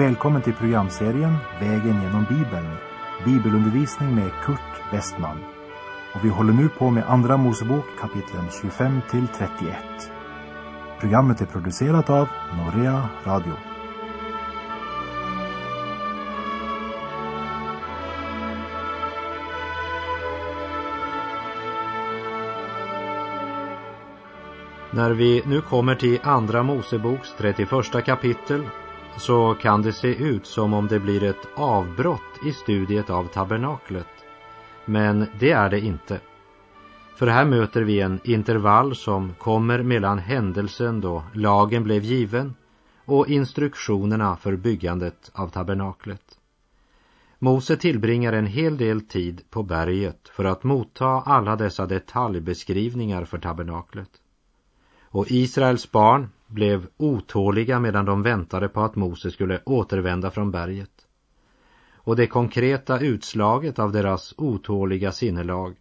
Välkommen till programserien Vägen genom Bibeln. Bibelundervisning med Kurt Westman. Och vi håller nu på med Andra Mosebok kapitlen 25 till 31. Programmet är producerat av Norea Radio. När vi nu kommer till Andra Moseboks 31 kapitel så kan det se ut som om det blir ett avbrott i studiet av tabernaklet. Men det är det inte. För här möter vi en intervall som kommer mellan händelsen då lagen blev given och instruktionerna för byggandet av tabernaklet. Mose tillbringar en hel del tid på berget för att motta alla dessa detaljbeskrivningar för tabernaklet. Och Israels barn blev otåliga medan de väntade på att Mose skulle återvända från berget. Och det konkreta utslaget av deras otåliga sinnelag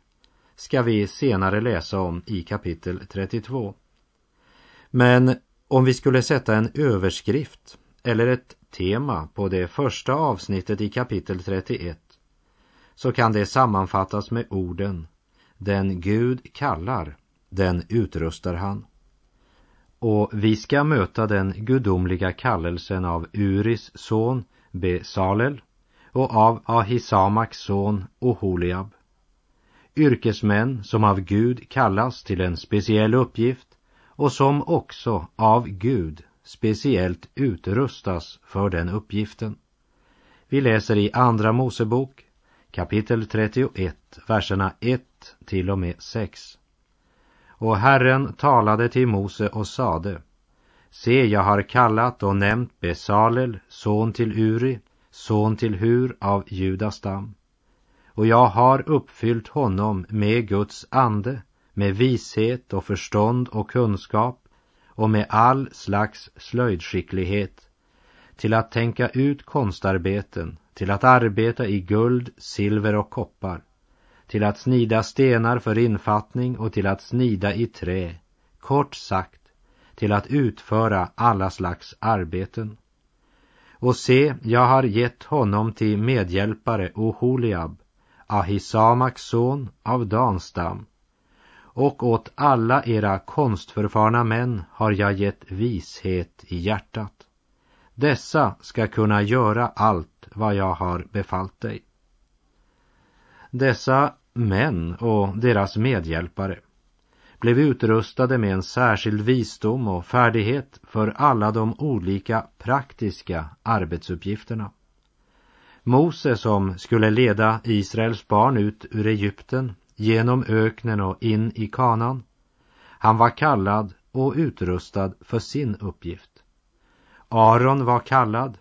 ska vi senare läsa om i kapitel 32. Men om vi skulle sätta en överskrift eller ett tema på det första avsnittet i kapitel 31 så kan det sammanfattas med orden Den Gud kallar, den utrustar han. Och vi ska möta den gudomliga kallelsen av Uris son Besalel och av Ahisamaks son Oholiab. Yrkesmän som av Gud kallas till en speciell uppgift och som också av Gud speciellt utrustas för den uppgiften. Vi läser i Andra Mosebok kapitel 31, verserna 1 till och med 6. Och Herren talade till Mose och sade Se, jag har kallat och nämnt Besalel, son till Uri, son till Hur av Judas stam. Och jag har uppfyllt honom med Guds ande, med vishet och förstånd och kunskap och med all slags slöjdskicklighet, till att tänka ut konstarbeten, till att arbeta i guld, silver och koppar, till att snida stenar för infattning och till att snida i trä, kort sagt, till att utföra alla slags arbeten. Och se, jag har gett honom till medhjälpare Oholiab, Ahisamaks son av Danstam, och åt alla era konstförfarna män har jag gett vishet i hjärtat. Dessa ska kunna göra allt vad jag har befallt dig. Dessa män och deras medhjälpare blev utrustade med en särskild visdom och färdighet för alla de olika praktiska arbetsuppgifterna. Mose som skulle leda Israels barn ut ur Egypten genom öknen och in i kanan. Han var kallad och utrustad för sin uppgift. Aron var kallad,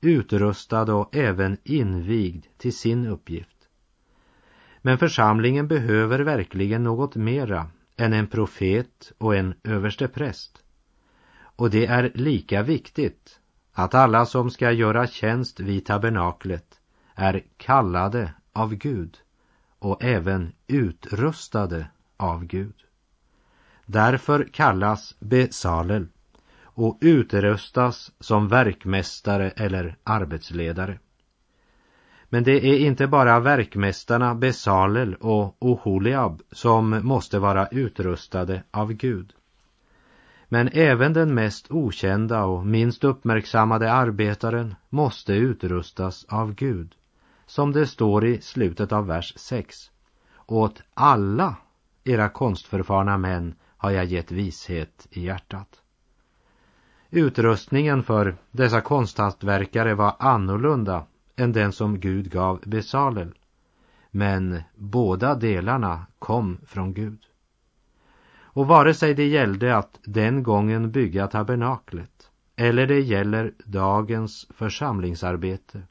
utrustad och även invigd till sin uppgift. Men församlingen behöver verkligen något mera än en profet och en överstepräst. Och det är lika viktigt att alla som ska göra tjänst vid tabernaklet är kallade av Gud och även utrustade av Gud. Därför kallas Besalel och utrustas som verkmästare eller arbetsledare. Men det är inte bara verkmästarna Besalel och Oholiab som måste vara utrustade av Gud. Men även den mest okända och minst uppmärksammade arbetaren måste utrustas av Gud, som det står i slutet av vers 6. Åt alla era konstförfarna män har jag gett vishet i hjärtat. Utrustningen för dessa konsthantverkare var annorlunda än den som Gud gav Besalel. Men båda delarna kom från Gud. Och vare sig det gällde att den gången bygga tabernaklet eller det gäller dagens församlingsarbete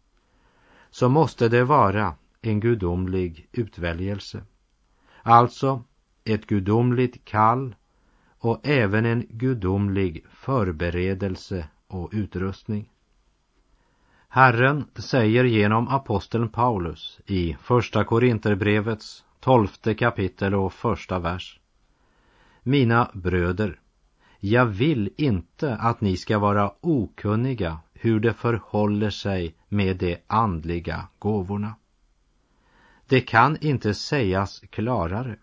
så måste det vara en gudomlig utväljelse. Alltså ett gudomligt kall och även en gudomlig förberedelse och utrustning. Herren säger genom aposteln Paulus i Första Korinterbrevets tolfte kapitel och första vers. Mina bröder, jag vill inte att ni ska vara okunniga hur det förhåller sig med de andliga gåvorna. Det kan inte sägas klarare.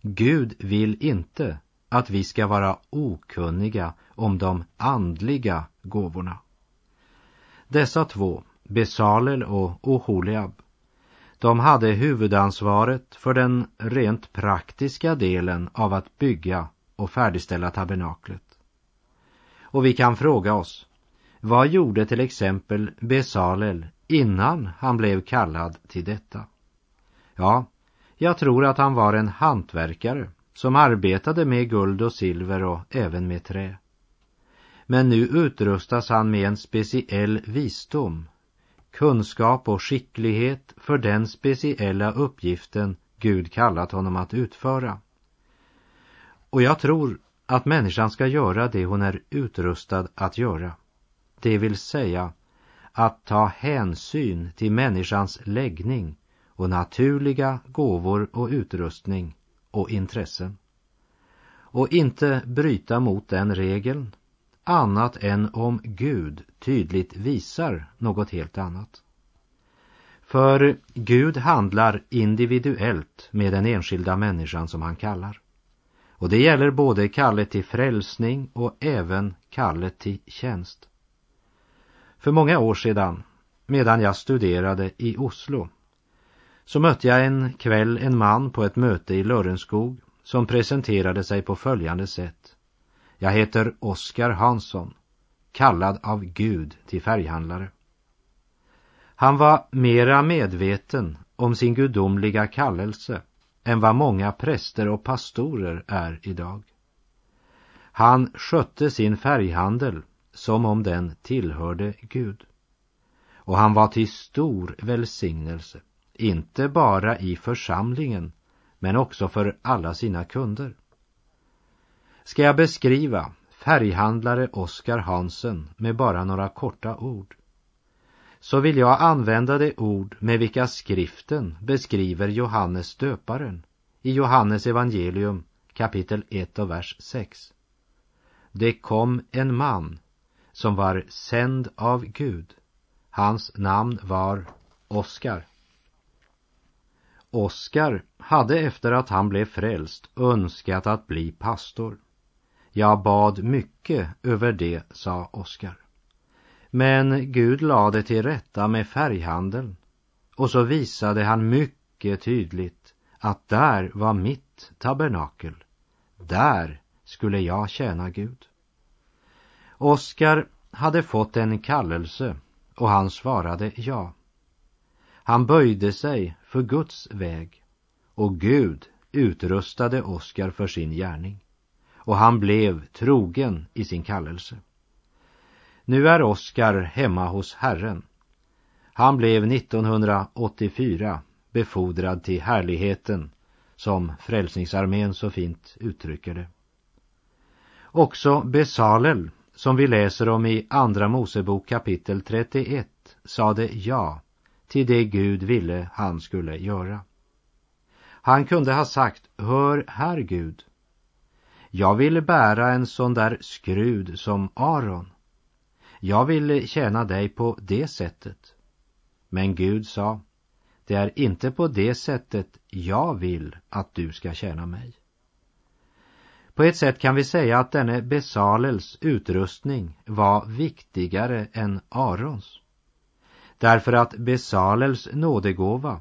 Gud vill inte att vi ska vara okunniga om de andliga gåvorna. Dessa två, Besalel och Oholiab, de hade huvudansvaret för den rent praktiska delen av att bygga och färdigställa tabernaklet. Och vi kan fråga oss, vad gjorde till exempel Besalel innan han blev kallad till detta? Ja, jag tror att han var en hantverkare som arbetade med guld och silver och även med trä. Men nu utrustas han med en speciell visdom, kunskap och skicklighet för den speciella uppgiften Gud kallat honom att utföra. Och jag tror att människan ska göra det hon är utrustad att göra. Det vill säga att ta hänsyn till människans läggning och naturliga gåvor och utrustning och intressen. Och inte bryta mot den regeln annat än om Gud tydligt visar något helt annat. För Gud handlar individuellt med den enskilda människan som han kallar. Och det gäller både kallet till frälsning och även kallet till tjänst. För många år sedan, medan jag studerade i Oslo, så mötte jag en kväll en man på ett möte i Lörenskog som presenterade sig på följande sätt. Jag heter Oskar Hansson, kallad av Gud till färghandlare. Han var mera medveten om sin gudomliga kallelse än vad många präster och pastorer är idag. Han skötte sin färghandel som om den tillhörde Gud. Och han var till stor välsignelse, inte bara i församlingen, men också för alla sina kunder. Ska jag beskriva färghandlare Oskar Hansen med bara några korta ord så vill jag använda det ord med vilka skriften beskriver Johannes döparen i Johannes evangelium kapitel 1 och vers 6. Det kom en man som var sänd av Gud. Hans namn var Oskar. Oskar hade efter att han blev frälst önskat att bli pastor. Jag bad mycket över det, sa Oskar. Men Gud lade till rätta med färghandeln och så visade han mycket tydligt att där var mitt tabernakel. Där skulle jag tjäna Gud. Oskar hade fått en kallelse och han svarade ja. Han böjde sig för Guds väg och Gud utrustade Oskar för sin gärning och han blev trogen i sin kallelse. Nu är Oskar hemma hos Herren. Han blev 1984 befordrad till härligheten, som Frälsningsarmén så fint uttrycker det. Också Besalel, som vi läser om i Andra Mosebok kapitel 31, sade ja till det Gud ville han skulle göra. Han kunde ha sagt, hör här Gud, jag vill bära en sån där skrud som Aron. Jag vill tjäna dig på det sättet. Men Gud sa, det är inte på det sättet jag vill att du ska tjäna mig. På ett sätt kan vi säga att denne Besalels utrustning var viktigare än Arons. Därför att Besalels nådegåva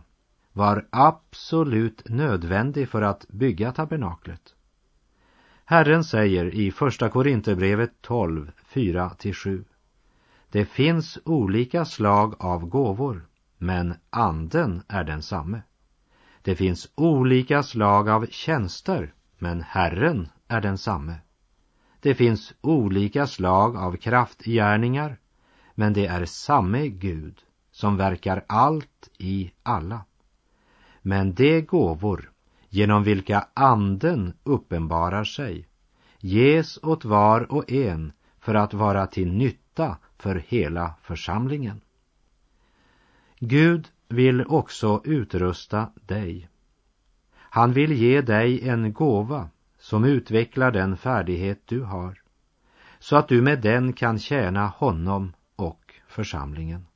var absolut nödvändig för att bygga tabernaklet. Herren säger i Första Korinthierbrevet 12, 4-7. Det finns olika slag av gåvor, men anden är densamme. Det finns olika slag av tjänster, men Herren är densamme. Det finns olika slag av kraftgärningar, men det är samme Gud som verkar allt i alla. Men de gåvor genom vilka anden uppenbarar sig ges åt var och en för att vara till nytta för hela församlingen. Gud vill också utrusta dig. Han vill ge dig en gåva som utvecklar den färdighet du har så att du med den kan tjäna honom och församlingen.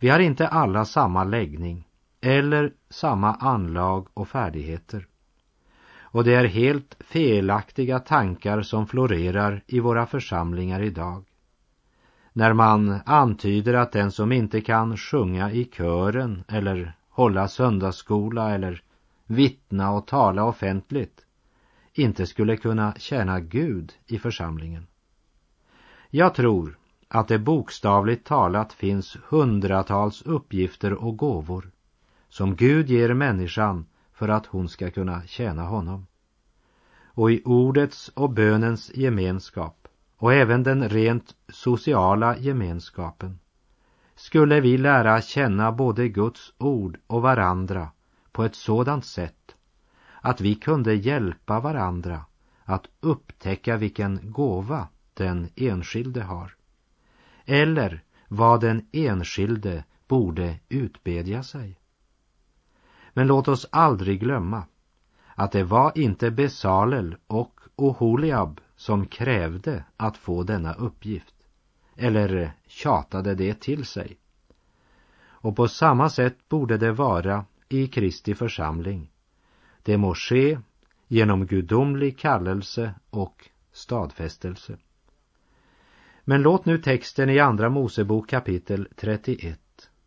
Vi har inte alla samma läggning eller samma anlag och färdigheter. Och det är helt felaktiga tankar som florerar i våra församlingar idag. När man antyder att den som inte kan sjunga i kören eller hålla söndagsskola eller vittna och tala offentligt inte skulle kunna tjäna Gud i församlingen. Jag tror att det bokstavligt talat finns hundratals uppgifter och gåvor som Gud ger människan för att hon ska kunna tjäna honom. Och i ordets och bönens gemenskap och även den rent sociala gemenskapen skulle vi lära känna både Guds ord och varandra på ett sådant sätt att vi kunde hjälpa varandra att upptäcka vilken gåva den enskilde har. Eller vad den enskilde borde utbedja sig. Men låt oss aldrig glömma att det var inte Besalel och Oholiab som krävde att få denna uppgift eller tjatade det till sig. Och på samma sätt borde det vara i Kristi församling. Det må ske genom gudomlig kallelse och stadfästelse. Men låt nu texten i Andra Mosebok kapitel 31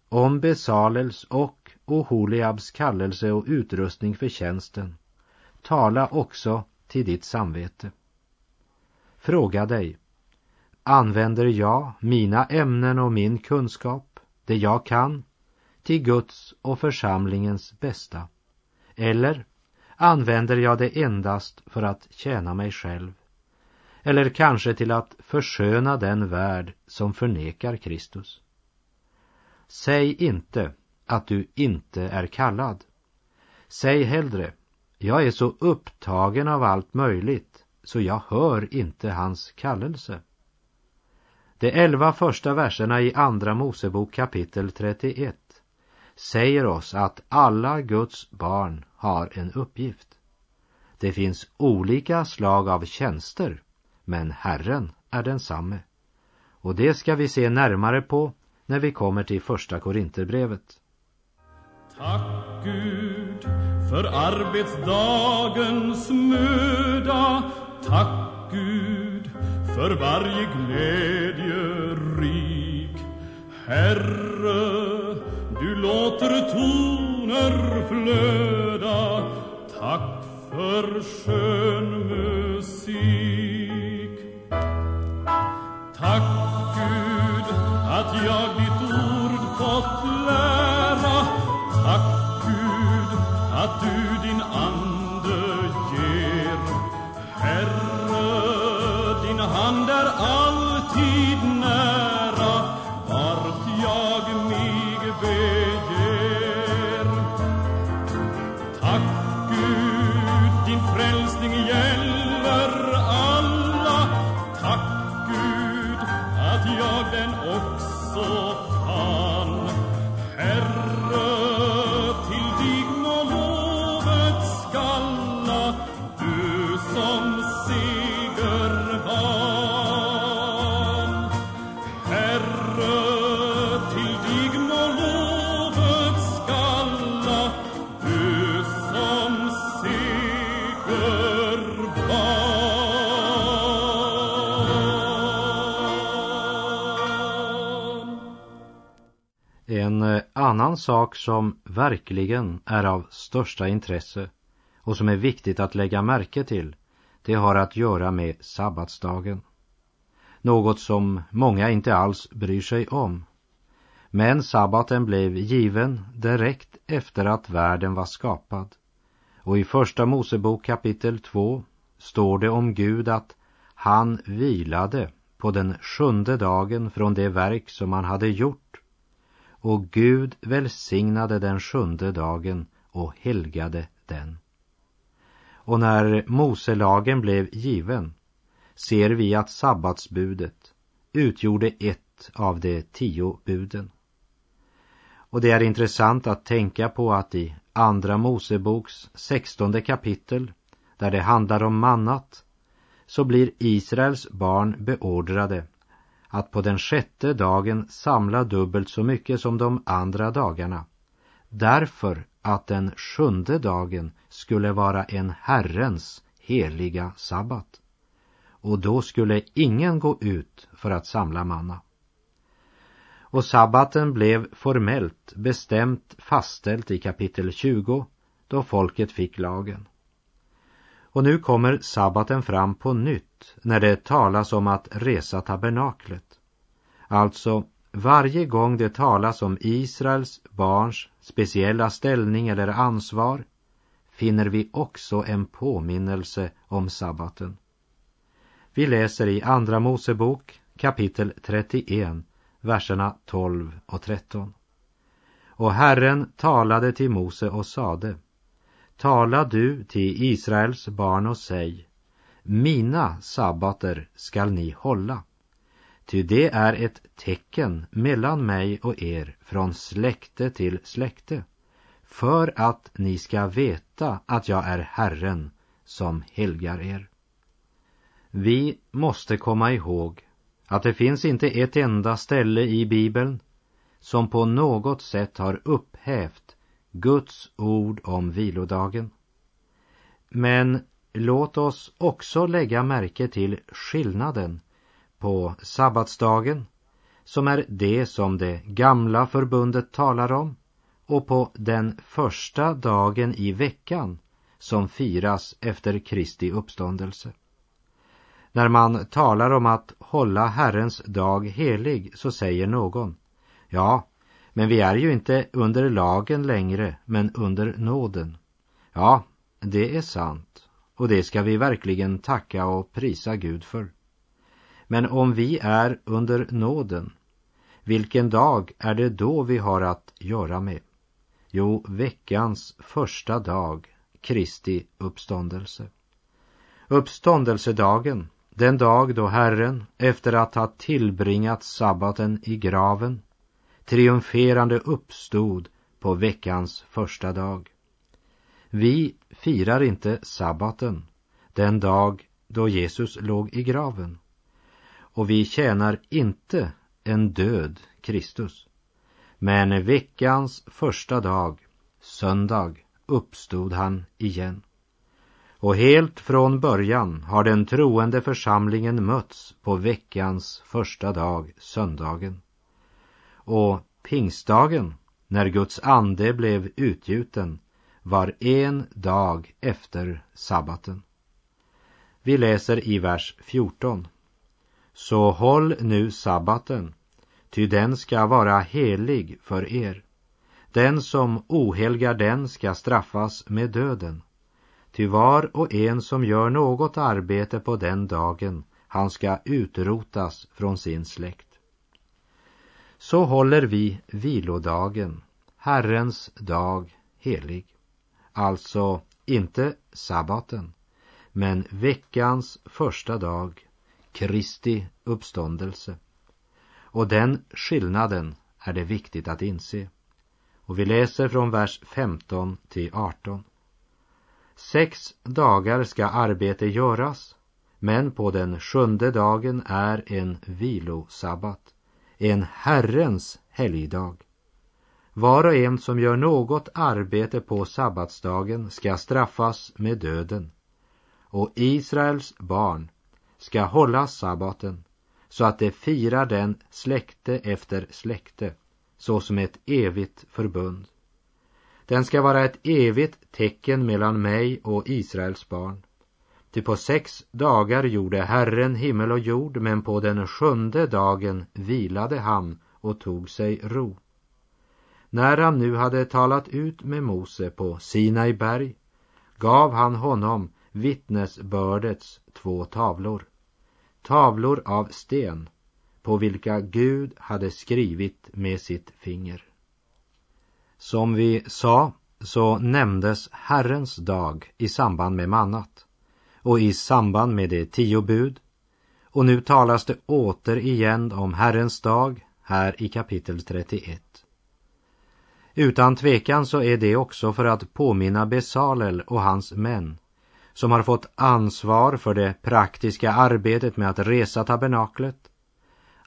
om Besalels och och Holiabs kallelse och utrustning för tjänsten tala också till ditt samvete. Fråga dig, använder jag mina ämnen och min kunskap, det jag kan, till Guds och församlingens bästa? Eller använder jag det endast för att tjäna mig själv? Eller kanske till att försköna den värld som förnekar Kristus? Säg inte att du inte är kallad. Säg hellre, jag är så upptagen av allt möjligt så jag hör inte hans kallelse. De elva första verserna i Andra Mosebok kapitel 31 säger oss att alla Guds barn har en uppgift. Det finns olika slag av tjänster, men Herren är densamme. Och det ska vi se närmare på när vi kommer till första Korinterbrevet. Tack Gud för arbetsdagens möda. Tack Gud för varje glädje rik Herre, du låter toner flöda. Tack för skön musik annan sak som verkligen är av största intresse och som är viktigt att lägga märke till, det har att göra med sabbatsdagen. Något som många inte alls bryr sig om. Men sabbaten blev given direkt efter att världen var skapad. Och i Första Mosebok kapitel 2 står det om Gud att han vilade på den sjunde dagen från det verk som han hade gjort. Och Gud välsignade den sjunde dagen och helgade den. Och när Moselagen blev given ser vi att sabbatsbudet utgjorde ett av de tio buden. Och det är intressant att tänka på att i Andra Moseboks sextonde kapitel, där det handlar om mannat, så blir Israels barn beordrade att på den sjätte dagen samla dubbelt så mycket som de andra dagarna, därför att den sjunde dagen skulle vara en Herrens heliga sabbat. Och då skulle ingen gå ut för att samla manna. Och sabbaten blev formellt bestämt fastställt i kapitel 20 då folket fick lagen. Och nu kommer sabbaten fram på nytt när det talas om att resa tabernaklet. Alltså, varje gång det talas om Israels barns speciella ställning eller ansvar finner vi också en påminnelse om sabbaten. Vi läser i Andra Mosebok kapitel 31, verserna 12 och 13. Och Herren talade till Mose och sade Tala du till Israels barn och säg mina sabbater skall ni hålla. Ty det är ett tecken mellan mig och er från släkte till släkte för att ni ska veta att jag är Herren som helgar er. Vi måste komma ihåg att det finns inte ett enda ställe i Bibeln som på något sätt har upphävt Guds ord om vilodagen. Men låt oss också lägga märke till skillnaden på sabbatsdagen, som är det som det gamla förbundet talar om, och på den första dagen i veckan som firas efter Kristi uppståndelse. När man talar om att hålla Herrens dag helig så säger någon, ja, men vi är ju inte under lagen längre, men under nåden. Ja, det är sant, och det ska vi verkligen tacka och prisa Gud för. Men om vi är under nåden, vilken dag är det då vi har att göra med? Jo, veckans första dag, Kristi uppståndelse. Uppståndelsedagen, den dag då Herren, efter att ha tillbringat sabbaten i graven, triumferande uppstod på veckans första dag. Vi firar inte sabbaten, den dag då Jesus låg i graven. Och vi tjänar inte en död Kristus. Men veckans första dag, söndag, uppstod han igen. Och helt från början har den troende församlingen mötts på veckans första dag, söndagen. Och pingstdagen, när Guds ande blev utgjuten, var en dag efter sabbaten. Vi läser i vers 14. Så håll nu sabbaten ty den ska vara helig för er. Den som ohelgar den ska straffas med döden. Ty var och en som gör något arbete på den dagen, han ska utrotas från sin släkt. Så håller vi vilodagen, Herrens dag, helig. Alltså inte sabbaten, men veckans första dag, Kristi uppståndelse. Och den skillnaden är det viktigt att inse. Och vi läser från vers 15 till 18. Sex dagar ska arbete göras, men på den sjunde dagen är en vilosabbat, en Herrens helgdag. Var och en som gör något arbete på sabbatsdagen ska straffas med döden. Och Israels barn ska hålla sabbaten så att de firar den släkte efter släkte såsom ett evigt förbund. Den ska vara ett evigt tecken mellan mig och Israels barn. Ty på sex dagar gjorde Herren himmel och jord, men på den sjunde dagen vilade han och tog sig ro. När han nu hade talat ut med Mose på Sinai berg gav han honom vittnesbördets två tavlor tavlor av sten på vilka Gud hade skrivit med sitt finger. Som vi sa så nämndes Herrens dag i samband med mannat och i samband med de tio bud och nu talas det återigen om Herrens dag här i kapitel 31. Utan tvekan så är det också för att påminna Besalel och hans män som har fått ansvar för det praktiska arbetet med att resa tabernaklet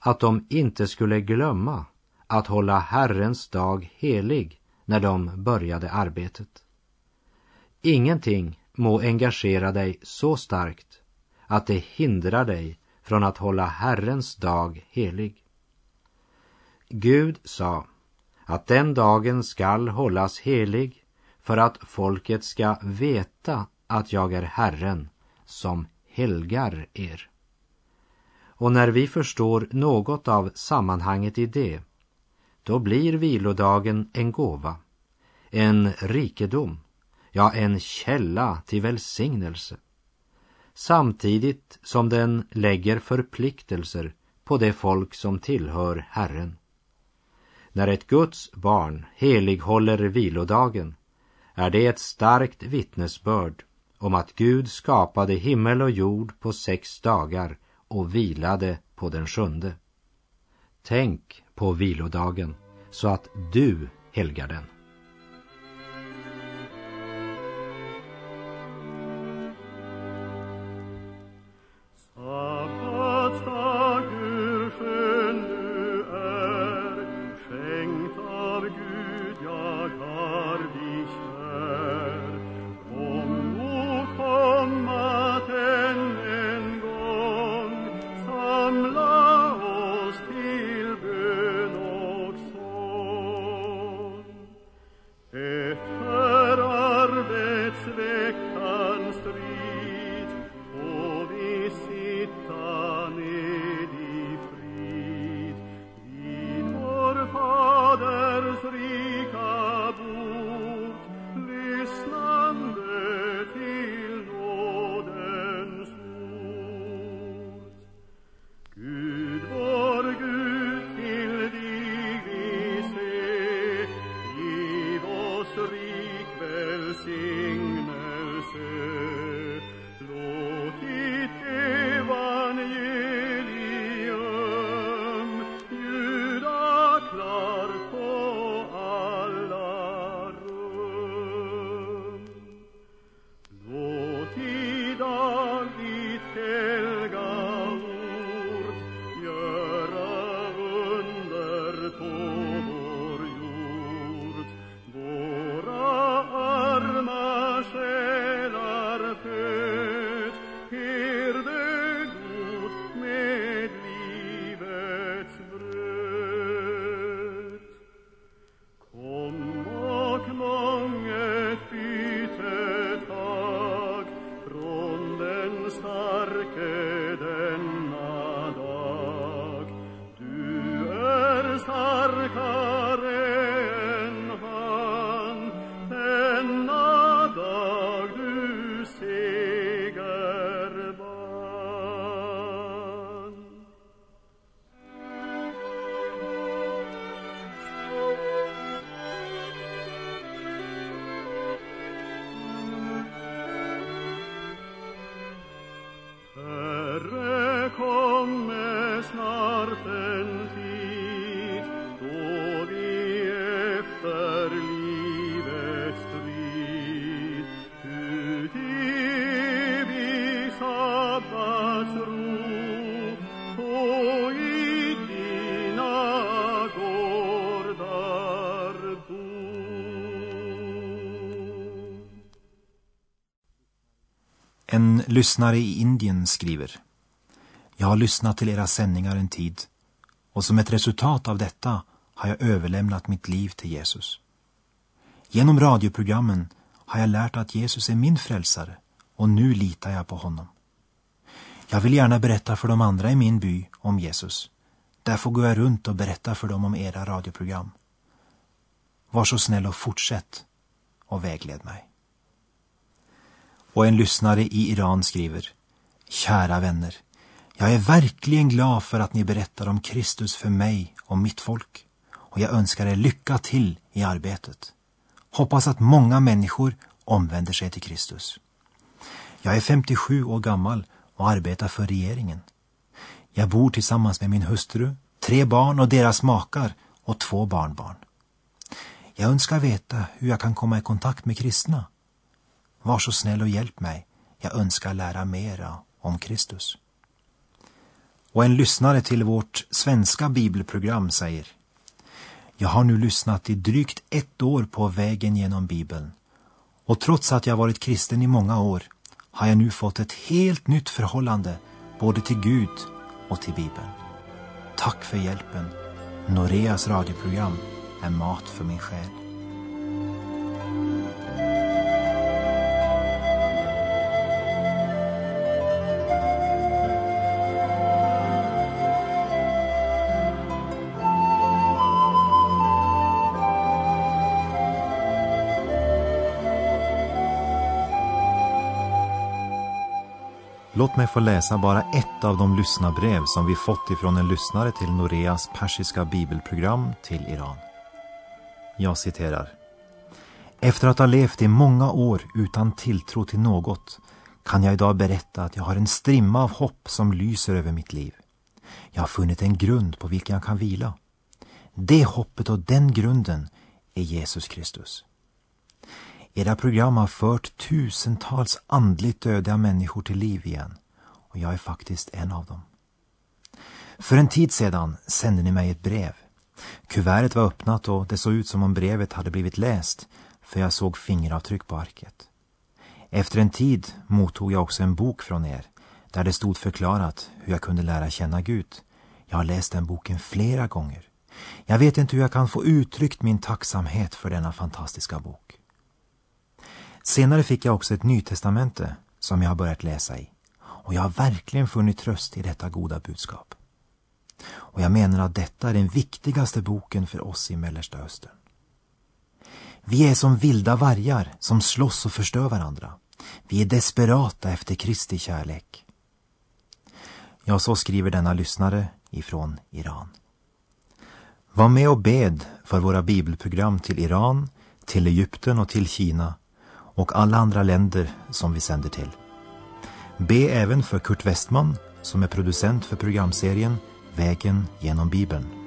att de inte skulle glömma att hålla Herrens dag helig när de började arbetet. Ingenting må engagera dig så starkt att det hindrar dig från att hålla Herrens dag helig. Gud sa att den dagen skall hållas helig för att folket ska veta att jag är Herren som helgar er. Och när vi förstår något av sammanhanget i det, då blir vilodagen en gåva, en rikedom, ja, en källa till välsignelse. Samtidigt som den lägger förpliktelser på det folk som tillhör Herren. När ett Guds barn helighåller vilodagen är det ett starkt vittnesbörd om att Gud skapade himmel och jord på sex dagar och vilade på den sjunde. Tänk på vilodagen så att du helgar den. Lyssnare i Indien skriver Jag har lyssnat till era sändningar en tid och som ett resultat av detta har jag överlämnat mitt liv till Jesus. Genom radioprogrammen har jag lärt att Jesus är min frälsare och nu litar jag på honom. Jag vill gärna berätta för de andra i min by om Jesus. Därför går jag runt och berättar för dem om era radioprogram. Var så snäll och fortsätt och vägled mig. Och en lyssnare i Iran skriver Kära vänner, jag är verkligen glad för att ni berättar om Kristus för mig och mitt folk. Och jag önskar er lycka till i arbetet. Hoppas att många människor omvänder sig till Kristus. Jag är 57 år gammal och arbetar för regeringen. Jag bor tillsammans med min hustru, tre barn och deras makar och två barnbarn. Jag önskar veta hur jag kan komma i kontakt med kristna. Var så snäll och hjälp mig. Jag önskar lära mera om Kristus. Och en lyssnare till vårt svenska bibelprogram säger Jag har nu lyssnat i drygt ett år på vägen genom Bibeln. Och trots att jag varit kristen i många år har jag nu fått ett helt nytt förhållande både till Gud och till Bibeln. Tack för hjälpen. Noreas radioprogram är mat för min själ. Låt mig få läsa bara ett av de lyssnarbrev som vi fått ifrån en lyssnare till Noreas persiska bibelprogram till Iran. Jag citerar. Efter att ha levt i många år utan tilltro till något kan jag idag berätta att jag har en strimma av hopp som lyser över mitt liv. Jag har funnit en grund på vilken jag kan vila. Det hoppet och den grunden är Jesus Kristus. Era program har fört tusentals andligt döda människor till liv igen och jag är faktiskt en av dem. För en tid sedan sände ni mig ett brev. Kuvertet var öppnat och det såg ut som om brevet hade blivit läst för jag såg fingeravtryck på arket. Efter en tid mottog jag också en bok från er där det stod förklarat hur jag kunde lära känna Gud. Jag har läst den boken flera gånger. Jag vet inte hur jag kan få uttryckt min tacksamhet för denna fantastiska bok. Senare fick jag också ett nytestamente som jag har börjat läsa i. Och jag har verkligen funnit tröst i detta goda budskap. Och jag menar att detta är den viktigaste boken för oss i Mellersta Östern. Vi är som vilda vargar som slåss och förstör varandra. Vi är desperata efter Kristi kärlek. Ja, så skriver denna lyssnare ifrån Iran. Var med och bed för våra bibelprogram till Iran, till Egypten och till Kina och alla andra länder som vi sänder till. Be även för Kurt Westman som är producent för programserien Vägen genom Bibeln.